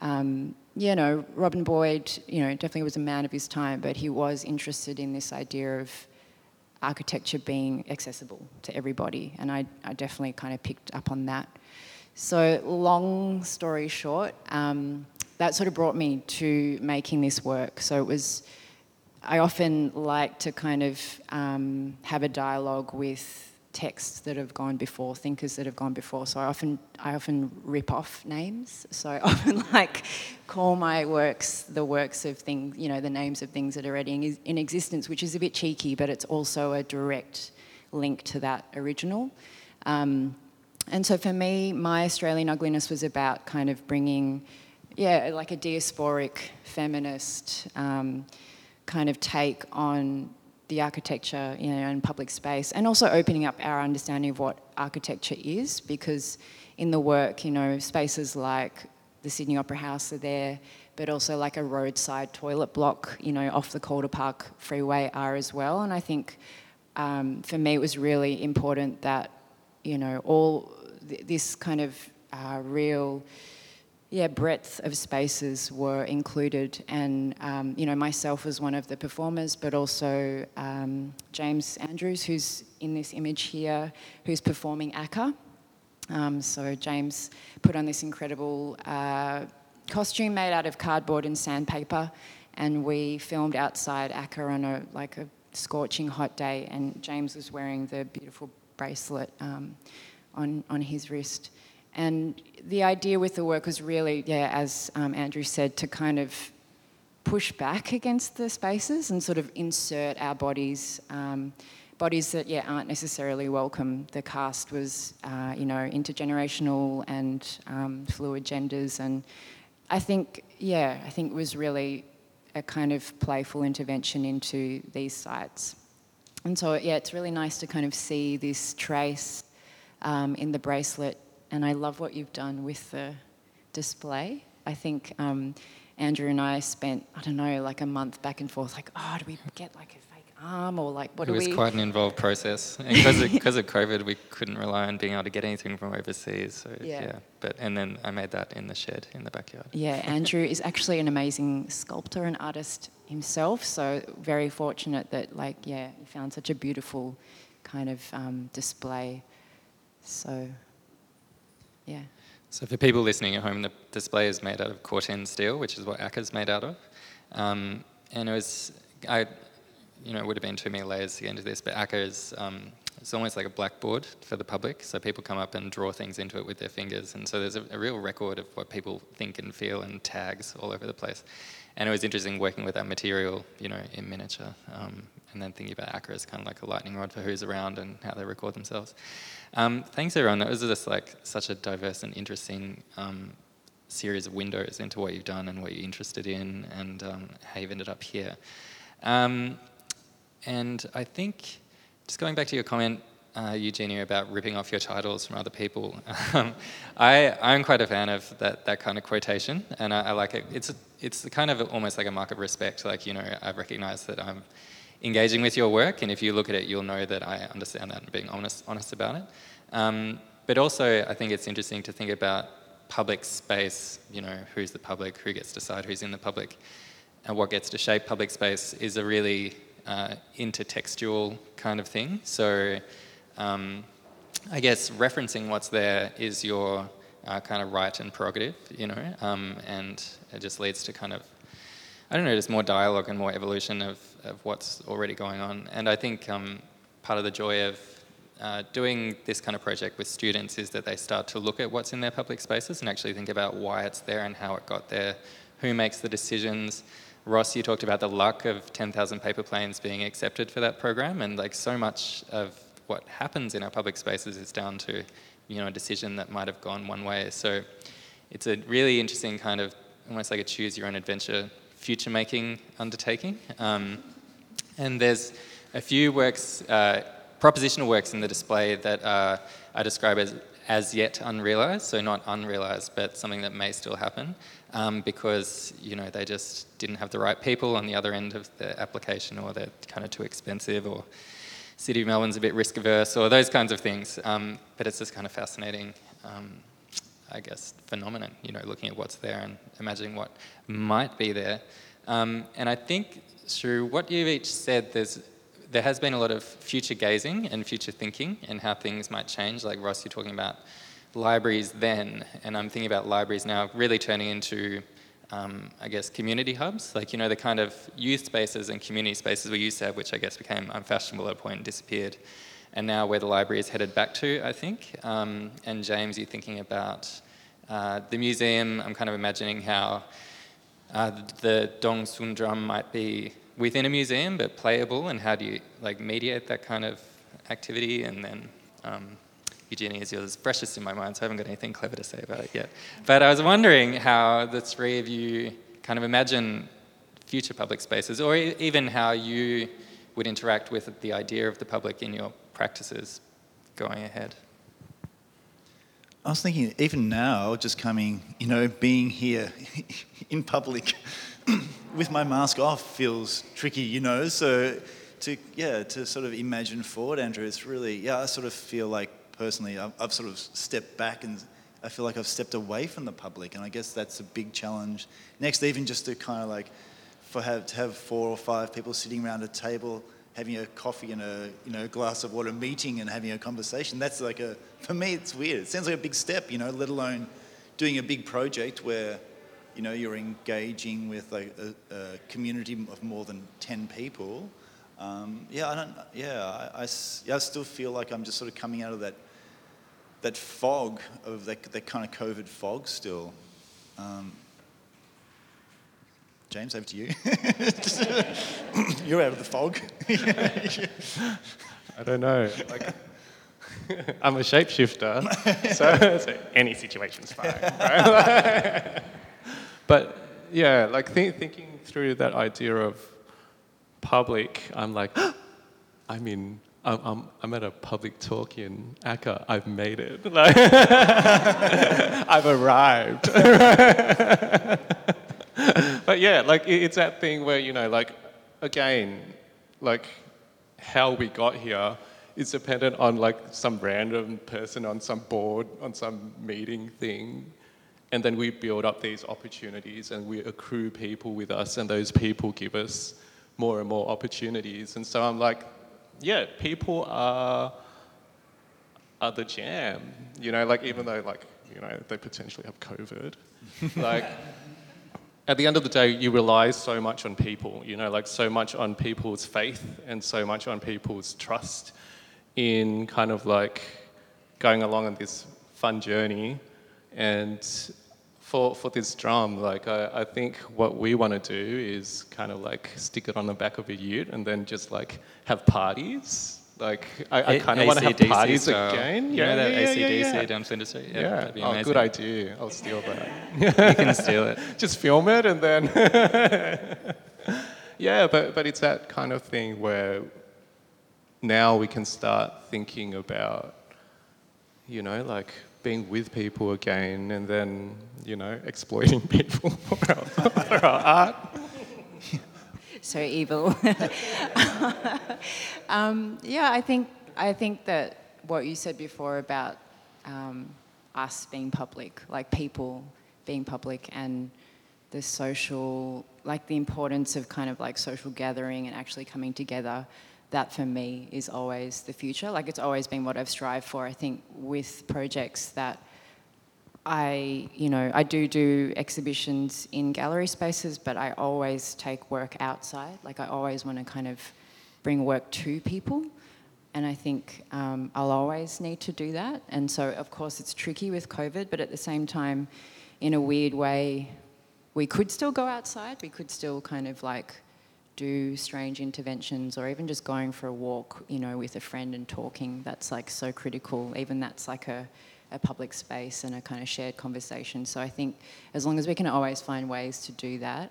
um, you know, Robin Boyd, you know, definitely was a man of his time, but he was interested in this idea of architecture being accessible to everybody, and I, I definitely kind of picked up on that. So, long story short, um, that sort of brought me to making this work. So it was, I often like to kind of um, have a dialogue with texts that have gone before, thinkers that have gone before. So I often I often rip off names. So I <laughs> often like call my works the works of things, you know, the names of things that are already in, existence, which is a bit cheeky, but it's also a direct link to that original. Um, and so for me, my Australian ugliness was about kind of bringing, yeah, like a diasporic feminist um, kind of take on the architecture you know, and public space, and also opening up our understanding of what architecture is, because in the work, you know, spaces like the Sydney Opera House are there, but also like a roadside toilet block, you know, off the Calder Park Freeway are as well. And I think um, for me, it was really important that, you know, all th- this kind of uh, real yeah, breadth of spaces were included, and um, you know myself as one of the performers, but also um, James Andrews, who's in this image here, who's performing ACCA. Um, so James put on this incredible uh, costume made out of cardboard and sandpaper, and we filmed outside ACCA on a like a scorching hot day, and James was wearing the beautiful bracelet um, on on his wrist. And the idea with the work was really, yeah, as um, Andrew said, to kind of push back against the spaces and sort of insert our bodies, um, bodies that, yeah, aren't necessarily welcome. The cast was, uh, you know, intergenerational and um, fluid genders. And I think, yeah, I think it was really a kind of playful intervention into these sites. And so, yeah, it's really nice to kind of see this trace um, in the bracelet and I love what you've done with the display. I think um, Andrew and I spent, I don't know, like a month back and forth, like, oh, do we get like a fake arm or like what it do was we? quite an involved process. <laughs> And because of, of COVID, we couldn't rely on being able to get anything from overseas. So, Yeah. yeah. But, and then I made that in the shed in the backyard. Yeah, Andrew is actually an amazing sculptor and artist himself. So very fortunate that, like, yeah, he found such a beautiful kind of um, display. So, yeah. So for people listening at home, the display is made out of Corten steel, which is what ACCA's made out of. Um, and it was, I, you know, it would have been too many layers to get into this, but ACCA is, um, it's almost like a blackboard for the public. So people come up and draw things into it with their fingers. And so there's a, a real record of what people think and feel and tags all over the place. And it was interesting working with that material, you know, in miniature. Um, and then thinking about ACCA as kind of like a lightning rod for who's around and how they record themselves. Um, thanks everyone. That was just like such a diverse and interesting um, series of windows into what you've done and what you're interested in and um, how you've ended up here. Um, and I think, just going back to your comment, uh, Eugenia, about ripping off your titles from other people, um, I, I'm quite a fan of that, that kind of quotation, and I, I like it. It's, it's kind of almost like a mark of respect. Like, you know, I recognize that I'm engaging with your work, and if you look at it, you'll know that I understand that and being honest, honest about it. Um, but also, I think it's interesting to think about public space, you know, who's the public, who gets to decide who's in the public, and what gets to shape public space is a really uh, intertextual kind of thing. So um, I guess referencing what's there is your uh, kind of right and prerogative, you know, um, and it just leads to kind of, I don't know, just more dialogue and more evolution of, of what's already going on. And I think um, part of the joy of uh, doing this kind of project with students is that they start to look at what's in their public spaces and actually think about why it's there and how it got there, who makes the decisions. Ross, you talked about the luck of 10,000 paper planes being accepted for that program, and like so much of what happens in our public spaces is down to, you know, a decision that might have gone one way. So it's a really interesting kind of, almost like a choose your own adventure future making undertaking. Um, and there's a few works, uh, propositional works in the display that uh, I describe as as yet unrealized, so not unrealized, but something that may still happen, um, because you know they just didn't have the right people on the other end of the application, or they're kind of too expensive, or City of Melbourne's a bit risk averse, or those kinds of things. Um, but it's just kind of fascinating, um, I guess, phenomenon. You know, looking at what's there and imagining what might be there. Um, and I think through what you've each said, there's there has been a lot of future gazing and future thinking and how things might change. Like Ross, you're talking about libraries then, and I'm thinking about libraries now really turning into, um, I guess, community hubs. Like, you know, the kind of youth spaces and community spaces we used to have, which I guess became unfashionable at a point and disappeared. And now where the library is headed back to, I think. Um, and James, you're thinking about uh, the museum. I'm kind of imagining how uh, the Dong Son drum might be within a museum but playable and how do you like mediate that kind of activity and then um, Eugenia is yours freshest in my mind so I haven't got anything clever to say about it yet but I was wondering how the three of you kind of imagine future public spaces or e- even how you would interact with the idea of the public in your practices going ahead I was thinking, even now, just coming, you know, being here in public <coughs> with my mask off feels tricky, you know. So, to yeah, to sort of imagine forward, Andrew, it's really yeah. I sort of feel like personally, I've, I've sort of stepped back and I feel like I've stepped away from the public, and I guess that's a big challenge. Next, even just to kind of like for have to have four or five people sitting around a table having a coffee and a you know glass of water meeting and having a conversation that's like a for me it's weird. It sounds like a big step you know let alone doing a big project where you know you're engaging with like a, a community of more than 10 people. Um, yeah i don't yeah I, I I still feel like i'm just sort of coming out of that that fog of that, that kind of covid fog still. Um, James, over to you. <laughs> You're out of the fog. <laughs> I don't know. Like, <laughs> I'm a shapeshifter, so, so any situation's fine. Right? but yeah, like think, thinking through that idea of public, I'm like, <gasps> I'm in. I'm, I'm, I'm at a public talk in ACCA. I've made it. Like, I've arrived. But yeah, like it- it's that thing where you know, like again, like how we got here is dependent on like some random person on some board, on some meeting thing. And then we build up these opportunities and we accrue people with us, and those people give us more and more opportunities. And so I'm like, yeah, people are, are the jam. You know, like even though like, you know, they potentially have COVID, <laughs> like at the end of the day, you rely so much on people, you know, like so much on people's faith and so much on people's trust in kind of like going along on this fun journey. And for, for this drum, like I, I think what we want to do is kind of like stick it on the back of a ute and then just like have parties. Like I, I kind of want to have parties style. again. You know that yeah, yeah, ACDC yeah, yeah. down Flinders Street? Yeah. that'd be amazing. oh, good idea. I'll steal that. <laughs> You can steal it. <laughs> just film it and then <laughs> yeah but, but it's that kind of thing where now we can start thinking about you know like being with people again and then you know exploiting people for our, for our art so evil. <laughs> um, yeah, I think I think that what you said before about um, us being public, like people being public, and the social, like the importance of kind of like social gathering and actually coming together. That for me is always the future. Like it's always been what I've strived for. I think with projects that I, you know, I do do exhibitions in gallery spaces, but I always take work outside. Like I always want to kind of bring work to people, and I think um, I'll always need to do that. And so, of course, it's tricky with COVID, but at the same time, in a weird way, we could still go outside. We could still kind of like do strange interventions, or even just going for a walk, you know, with a friend and talking. That's like so critical. Even that's like a a public space and a kind of shared conversation. So I think as long as we can always find ways to do that.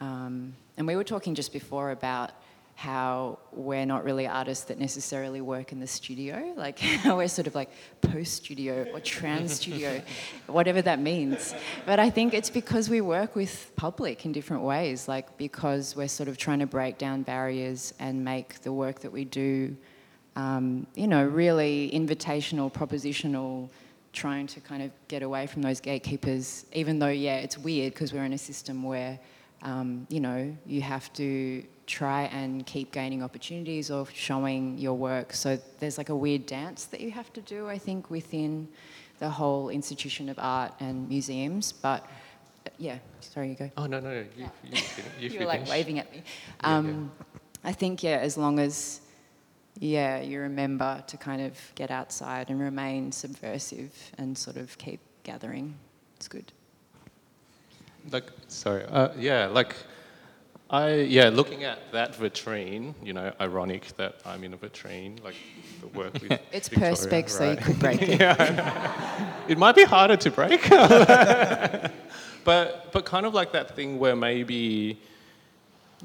Um, and we were talking just before about how we're not really artists that necessarily work in the studio, like <laughs> how we're sort of like post studio or trans studio, <laughs> whatever that means. But I think it's because we work with public in different ways, like because we're sort of trying to break down barriers and make the work that we do, um, you know, really invitational, propositional, trying to kind of get away from those gatekeepers, even though, yeah, it's weird because we're in a system where, um, you know, you have to try and keep gaining opportunities or showing your work. So there's like a weird dance that you have to do, I think, within the whole institution of art and museums. But uh, yeah, sorry, you go. oh no no no you, you, <laughs> you, You were like waving at me. Yeah, Um, I think, yeah, as long as, yeah, you remember to kind of get outside and remain subversive and sort of keep gathering, it's good. like sorry uh, yeah like i yeah looking at that vitrine you know ironic that i'm in a vitrine like the work with <laughs> It's Victoria, perspex, so you could break <laughs> it. yeah, it might be harder to break <laughs> but but kind of like that thing where maybe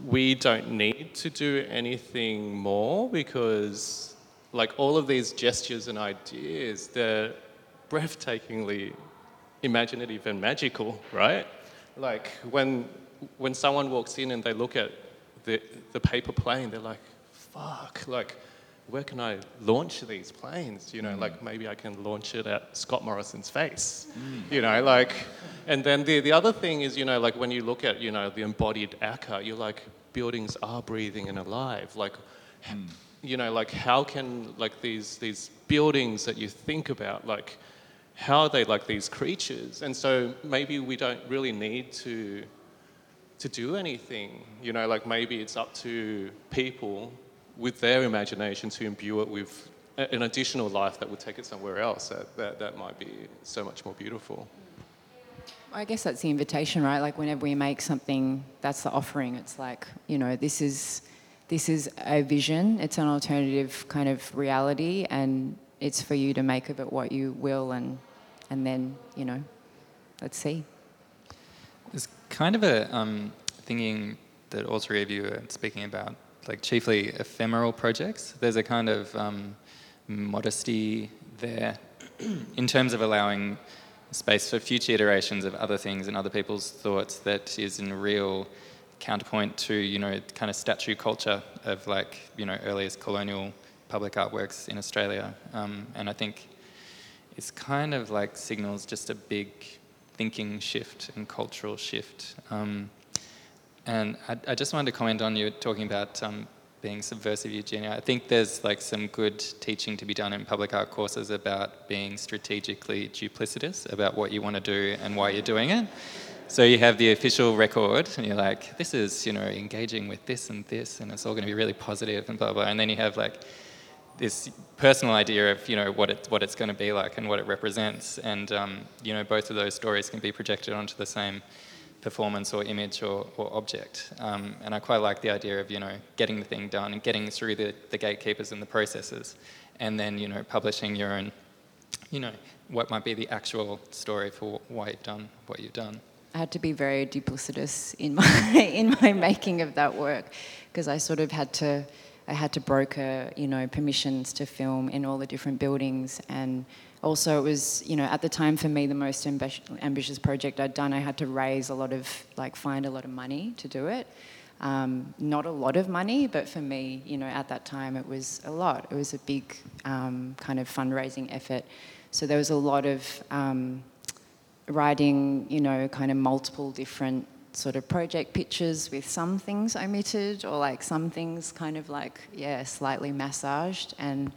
we don't need to do anything more because like all of these gestures and ideas they're breathtakingly imaginative and magical right? Like when when someone walks in and they look at the, the paper plane they're like fuck like where can I launch these planes? You know, like maybe I can launch it at Scott Morrison's face. You know, like, and then the, the other thing is, you know, like when you look at, you know, the embodied ACCA, you're like, buildings are breathing and alive. Like, hmm. you know, like how can like these these buildings that you think about, like, how are they like these creatures? And so maybe we don't really need to to do anything. You know, like maybe it's up to people with their imagination to imbue it with an additional life that would take it somewhere else. That, that, that might be so much more beautiful. I guess that's the invitation, right? Like whenever we make something, that's the offering. It's like, you know, this is this is a vision. It's an alternative kind of reality, and it's for you to make of it what you will, and and then you know, let's see. There's kind of a um, thinking that all three of you are speaking about, like chiefly ephemeral projects. There's a kind of um, modesty there <clears throat> in terms of allowing space for future iterations of other things and other people's thoughts that is in real counterpoint to you know kind of statue culture of like you know earliest colonial public artworks in Australia, um, and I think it's kind of like signals just a big thinking shift and cultural shift. Um, and I, I, just wanted to comment on you talking about um, being subversive, Eugenia. I think there's like some good teaching to be done in public art courses about being strategically duplicitous about what you want to do and why you're doing it. So you have the official record, and you're like, this is, you know, engaging with this and this, and it's all going to be really positive and blah blah. And then you have like this personal idea of, you know, what it what it's going to be like and what it represents, and um, you know, both of those stories can be projected onto the same performance or image or, or object. Um, and I quite like the idea of, you know, getting the thing done and getting through the, the gatekeepers and the processes, and then, you know, publishing your own, you know, what might be the actual story for why you've done what you've done. I had to be very duplicitous in my <laughs> in my making of that work because I sort of had to I had to broker you know permissions to film in all the different buildings and also it was you know at the time for me the most ambitious project I'd done I had to raise a lot of like find a lot of money to do it. Um, not a lot of money but for me you know at that time it was a lot. It was a big um, kind of fundraising effort. So there was a lot of um, writing, you know, kind of multiple different sort of project pitches with some things omitted or like some things kind of like, yeah, slightly massaged. And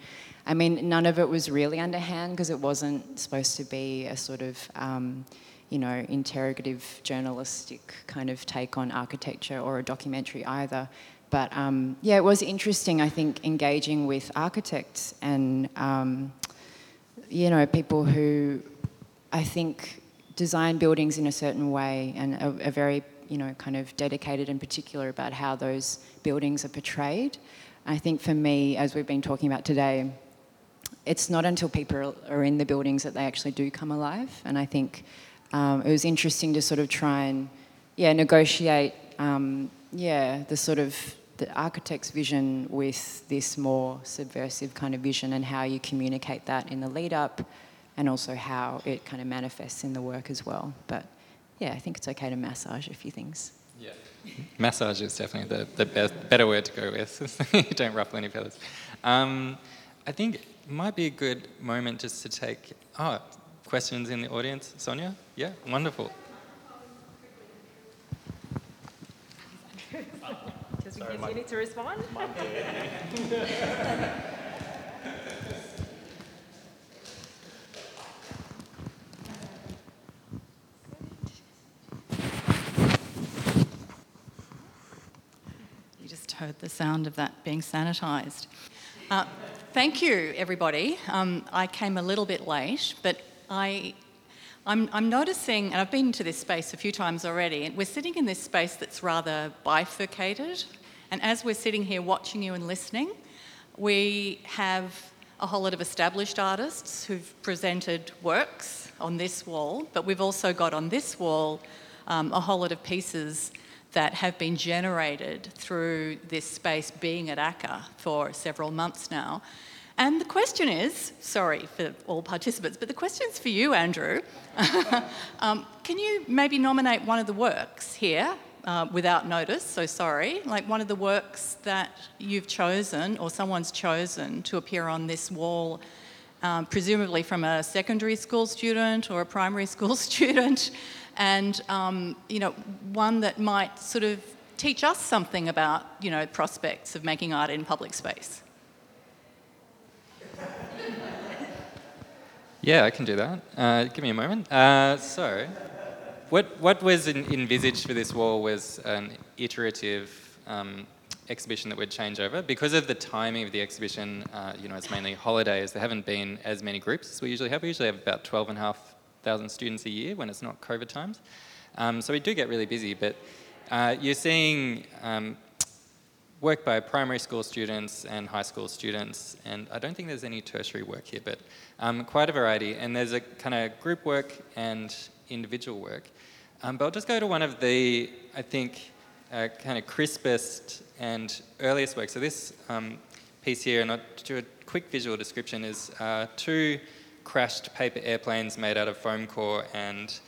I mean, none of it was really underhand because it wasn't supposed to be a sort of, um, you know, interrogative journalistic kind of take on architecture or a documentary either. But um, yeah, it was interesting, I think, engaging with architects and, um, you know, people who I think design buildings in a certain way and are, are very, you know, kind of dedicated and particular about how those buildings are portrayed. I think for me, as we've been talking about today, it's not until people are in the buildings that they actually do come alive. And I think um, it was interesting to sort of try and, yeah, negotiate, um, yeah, the sort of the architect's vision with this more subversive kind of vision and how you communicate that in the lead up and also how it kind of manifests in the work as well. But yeah, I think it's okay to massage a few things. Yeah. Massage is definitely the, the best, better word to go with. <laughs> Don't ruffle any feathers. Um, I think might be a good moment just to take oh, questions in the audience. Sonia? Yeah, wonderful. Does you need to respond? <laughs> you just heard the sound of that being sanitised. Uh, thank you, everybody. Um, I came a little bit late, but I, I'm, I'm noticing, and I've been to this space a few times already, and we're sitting in this space that's rather bifurcated. And as we're sitting here watching you and listening, we have a whole lot of established artists who've presented works on this wall, but we've also got on this wall um, a whole lot of pieces that have been generated through this space being at ACCA for several months now. And the question is sorry for all participants, but the question is for you, Andrew. <laughs> um, can you maybe nominate one of the works here uh, without notice? So sorry, like one of the works that you've chosen or someone's chosen to appear on this wall. Um, presumably from a secondary school student or a primary <laughs> school student, and um, you know one that might sort of teach us something about you know prospects of making art in public space. <laughs> Yeah, I can do that. Uh, give me a moment. Uh, so, what what was envisaged for this wall was an iterative um, exhibition that would change over because of the timing of the exhibition. Uh, you know, it's mainly holidays. There haven't been as many groups as we usually have. We usually have about 12 and a half thousand students a year when it's not COVID times. Um, so we do get really busy, but uh, you're seeing um, work by primary school students and high school students, and I don't think there's any tertiary work here, but um, quite a variety. And there's a kind of group work and individual work. Um, but I'll just go to one of the, I think, uh, kind of crispest and earliest work. So this um, piece here, and I'll do a quick visual description, is uh, two crashed paper airplanes made out of foam core and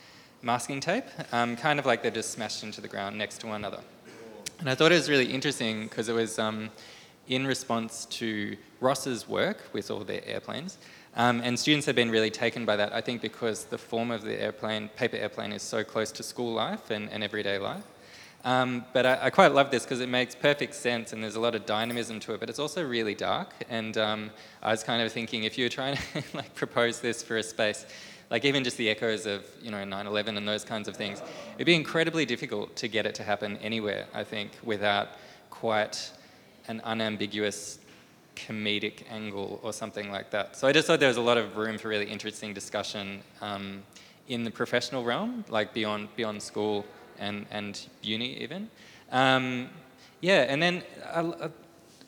masking tape, um, kind of like they're just smashed into the ground next to one another. And I thought it was really interesting because it was um, in response to Ross's work with all the airplanes. Um, and students have been really taken by that, I think, because the form of the airplane, paper airplane, is so close to school life and, and everyday life. Um, but I, I, quite love this because it makes perfect sense and there's a lot of dynamism to it, but it's also really dark. And um, I was kind of thinking if you were trying to <laughs> like propose this for a space, like even just the echoes of you know 9/11 and those kinds of things, it'd be incredibly difficult to get it to happen anywhere. I think without quite an unambiguous comedic angle or something like that. So I just thought there was a lot of room for really interesting discussion um, in the professional realm, like beyond beyond school and and uni even. Um, yeah, and then I, I,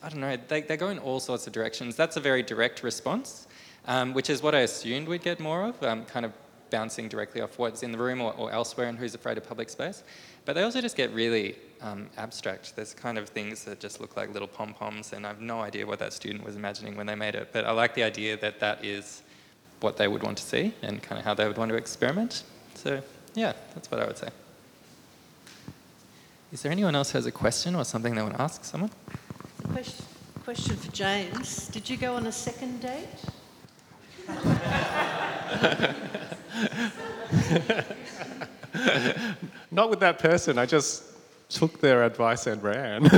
I don't know. They they go in all sorts of directions. That's a very direct response um, which is what I assumed we'd get more of, um, kind of bouncing directly off what's in the room or, or, elsewhere in Who's Afraid of Public Space. But they also just get really um, abstract. There's kind of things that just look like little pom poms, and I have no idea what that student was imagining when they made it. But I like the idea that that is what they would want to see and kind of how they would want to experiment. So, yeah, that's what I would say. Is there anyone else who has a question or something they want to ask someone? Question, question for James. Did you go on a second date? <laughs> Not with that person. I just took their advice and ran. <laughs>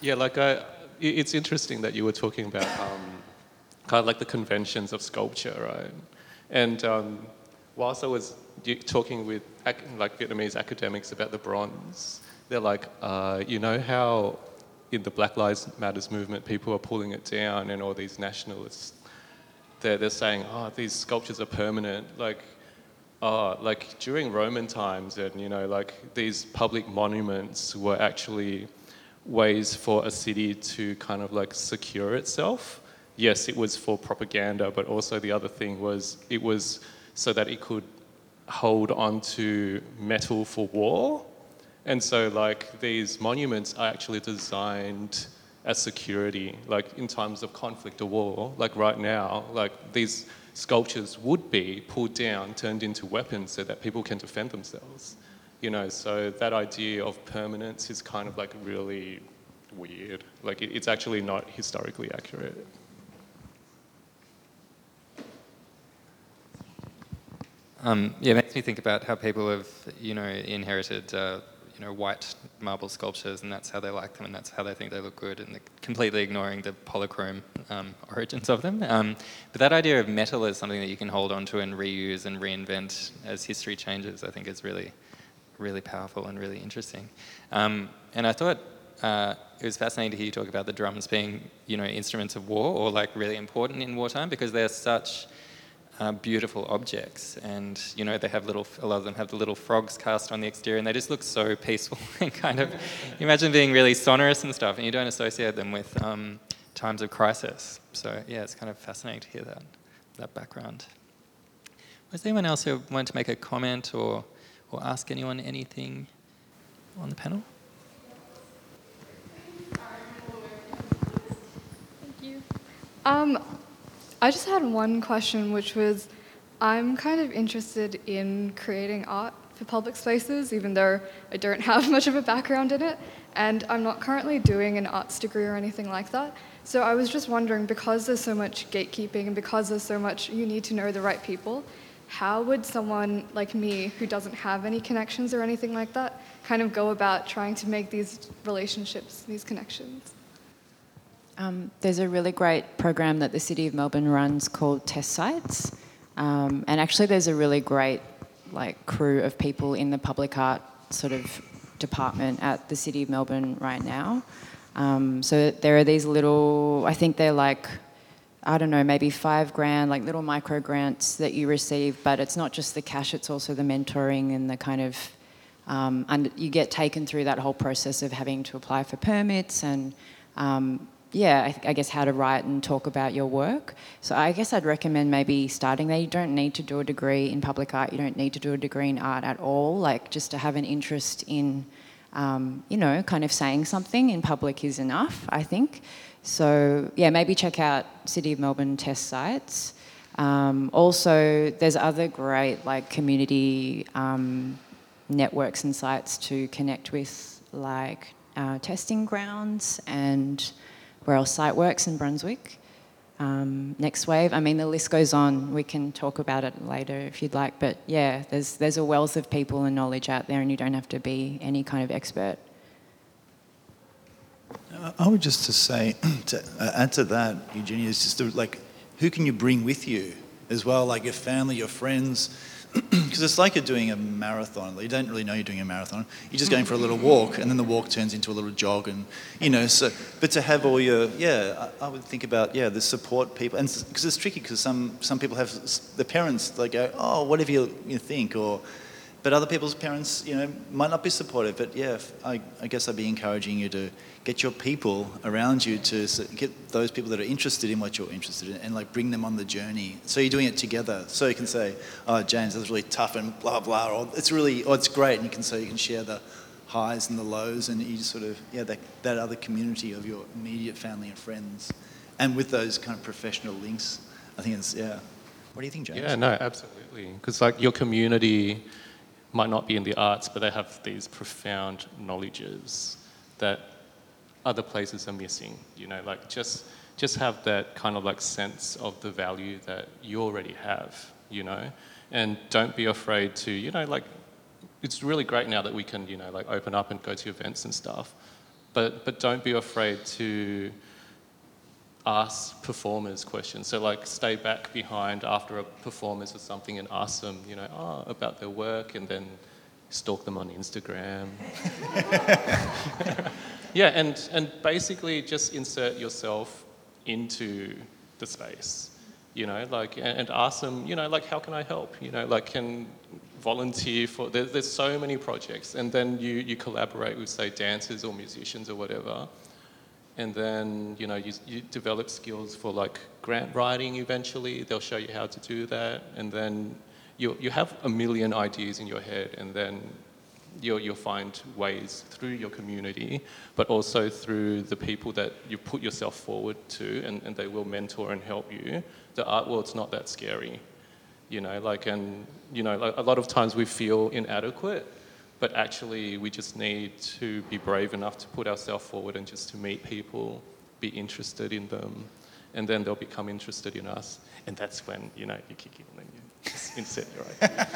yeah, like I, it's interesting that you were talking about um, kind of like the conventions of sculpture, right? And um, whilst I was talking with like Vietnamese academics about the bronze, they're like, uh, you know how in the Black Lives Matters movement, people are pulling it down, and all these nationalists, they're, they're saying, oh, these sculptures are permanent. Like, oh, like during Roman times, and you know, like these public monuments were actually ways for a city to kind of like secure itself. Yes, it was for propaganda, but also the other thing was it was so that it could hold on to metal for war and so, like, these monuments are actually designed as security, like in times of conflict or war, like right now, like these sculptures would be pulled down, turned into weapons so that people can defend themselves. You know, so that idea of permanence is kind of like really weird. Like, it's actually not historically accurate. Um, yeah, it makes me think about how people have, you know, inherited uh, you know, white marble sculptures, and that's how they like them, and that's how they think they look good, and completely ignoring the polychrome um, origins of them. Um, but that idea of metal as something that you can hold onto and reuse and reinvent as history changes, I think is really, really powerful and really interesting. Um, and I thought uh, it was fascinating to hear you talk about the drums being, you know, instruments of war or like really important in wartime because they're such uh, beautiful objects. And, you know, they have little, a lot of them have the little frogs cast on the exterior and they just look so <laughs> peaceful <laughs> and kind of, imagine being really sonorous and stuff and you don't associate them with um, times of crisis. So, yeah, it's kind of fascinating to hear that, that background. Was anyone else who wanted to make a comment or, or ask anyone anything on the panel? Thank you. Um, I just had one question, which was I'm kind of interested in creating art for public spaces, even though I don't <laughs> have much of a background in it, and I'm not currently doing an arts degree or anything like that. So I was just wondering, because there's so much gatekeeping and because there's so much you need to know the right people, how would someone like me who doesn't have any connections or anything like that kind of go about trying to make these relationships, these connections? Um, there's a really great program that the City of Melbourne runs called Test Sites. Um, and actually, there's a really great like crew of people in the public art sort of department at the City of Melbourne right now. Um, so there are these little, I think they're like, I don't know, maybe five grand, like little micro grants that you receive, but it's not just the cash, it's also the mentoring and the kind of, um, and you get taken through that whole process of having to apply for permits and um, yeah, I, I, guess how to write and talk about your work. So I guess I'd recommend maybe starting there. You don't need to do a degree in public art. You don't need to do a degree in art at all. Like just to have an interest in, um, you know, kind of saying something in public is enough. I think. So yeah, maybe check out City of Melbourne test sites. Um, also, there's other great like community. Um, networks and sites to connect with, like uh, testing grounds and where else site works in Brunswick. Um, next wave. I mean, the list goes on. We can talk about it later if you'd like. But yeah, there's there's a wealth of people and knowledge out there, and you don't have to be any kind of expert. I would just to say, <clears throat> to uh, add to that, Eugenia, is just to, like, who can you bring with you as well, like your family, your friends, because it's like you're doing a marathon. You don't really know you're doing a marathon. You're just going for a little walk, and then the walk turns into a little jog, and you know. So, but to have all your yeah, I, I would think about yeah, the support people, and because it's tricky because some some people have the parents they go, oh, whatever you, you think, or but other people's parents, you know, might not be supportive. But yeah, I, I guess I'd be encouraging you to get your people around you to get those people that are interested in what you're interested in and like bring them on the journey. So you're doing it together. So you can say, oh, James, that's really tough and blah, blah, or it's really, or it's great. And you can say, you can share the highs and the lows and you just sort of, yeah, that, that other community of your immediate family and friends. And with those kind of professional links, I think it's, yeah. What do you think, James? Yeah, no, absolutely. Because like your community, might not be in the arts, but they have these profound knowledges that other places are missing. You know, like just just have that kind of like sense of the value that you already have. You know, and don't be afraid to you know like it's really great now that we can you know like open up and go to events and stuff, but but don't be afraid to ask performers questions. So like stay back behind after a performance or something and ask them, you know, oh, about their work and then stalk them on Instagram. <laughs> yeah, and, and basically just insert yourself into the space, you know, like, and ask them, you know, like, how can I help? You know, like, can volunteer for, there, there's so many projects, and then you, you collaborate with, say, dancers or musicians or whatever and then you know you, you, develop skills for like grant writing eventually. They'll show you how to do that. And then you, you have a million ideas in your head and then you'll, you'll find ways through your community but also through the people that you put yourself forward to and, and they will mentor and help you. The art world's not that scary you know like and you know like a lot of times we feel inadequate but actually, we just need to be brave enough to put ourselves forward and just to meet people, be interested in them, and then they'll become interested in us. And that's when, you know, you kick in and you just insert your <laughs> idea.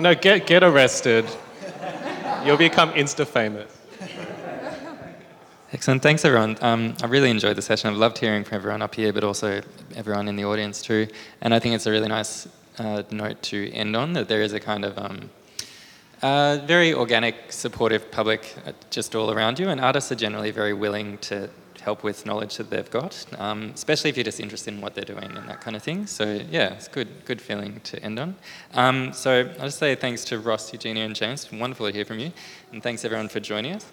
No, get, get arrested. You'll become insta famous. Excellent. Thanks, everyone. Um, I really enjoyed the session. I've loved hearing from everyone up here, but also everyone in the audience too. And I think it's a really nice uh, note to end on that there is a kind of um, uh, very organic, supportive public uh, just all around you, and artists are generally very willing to help with knowledge that they've got, um, especially if you're just interested in what they're doing and that kind of thing. So yeah, it's good, good feeling to end on. Um, so I'll just say thanks to Ross, Eugenia, and James. Wonderful to hear from you, and thanks everyone for joining us.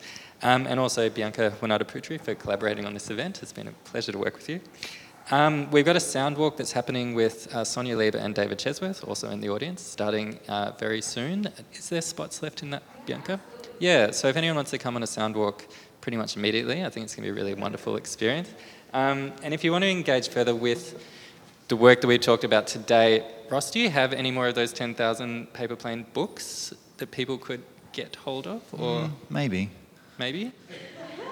Um, and also Bianca Winataputri for collaborating on this event. It's been a pleasure to work with you. Um, we've got a sound walk that's happening with uh, Sonia Leber and David Chesworth, also in the audience, starting uh, very soon. Is there spots left in that, Bianca? Yeah, so if anyone wants to come on a sound walk pretty much immediately, I think it's going to be a really wonderful experience. Um, and if you want to engage further with the work that we talked about today, Ross, do you have any more of those 10,000 paper plane books that people could get hold of? Or Mm, maybe. maybe?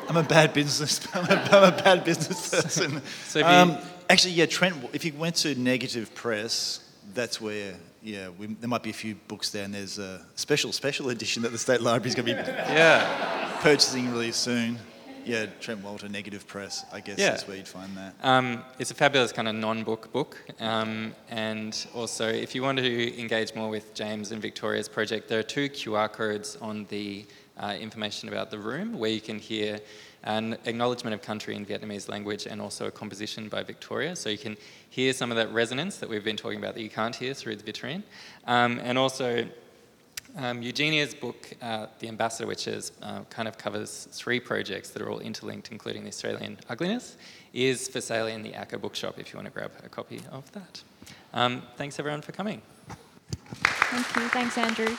I'm a bad business. <laughs> I'm a, I'm a bad business <laughs> person. So you- um, actually, yeah, Trent. If you went to Negative Press, that's where. Yeah, we, there might be a few books there, and there's a special special edition that the State Library is going to be <laughs> Yeah. purchasing really soon. Yeah, Trent Walter, Negative Press. I guess Yeah. that's where you'd find that. Um, it's a fabulous kind of non-book book, um, and also if you want to engage more with James and Victoria's project, there are two QR codes on the uh, information about the room where you can hear an acknowledgement of country in Vietnamese language and also a composition by Victoria, so you can hear some of that resonance that we've been talking about that you can't hear through the vitrine, um, and also um, Eugenia's book, uh, The Ambassador Witches, uh, kind of covers three projects that are all interlinked, including the Australian Ugliness, is for sale in the ACCA bookshop if you want to grab a copy of that. Um, thanks everyone for coming. Thank you. Thanks, Andrew.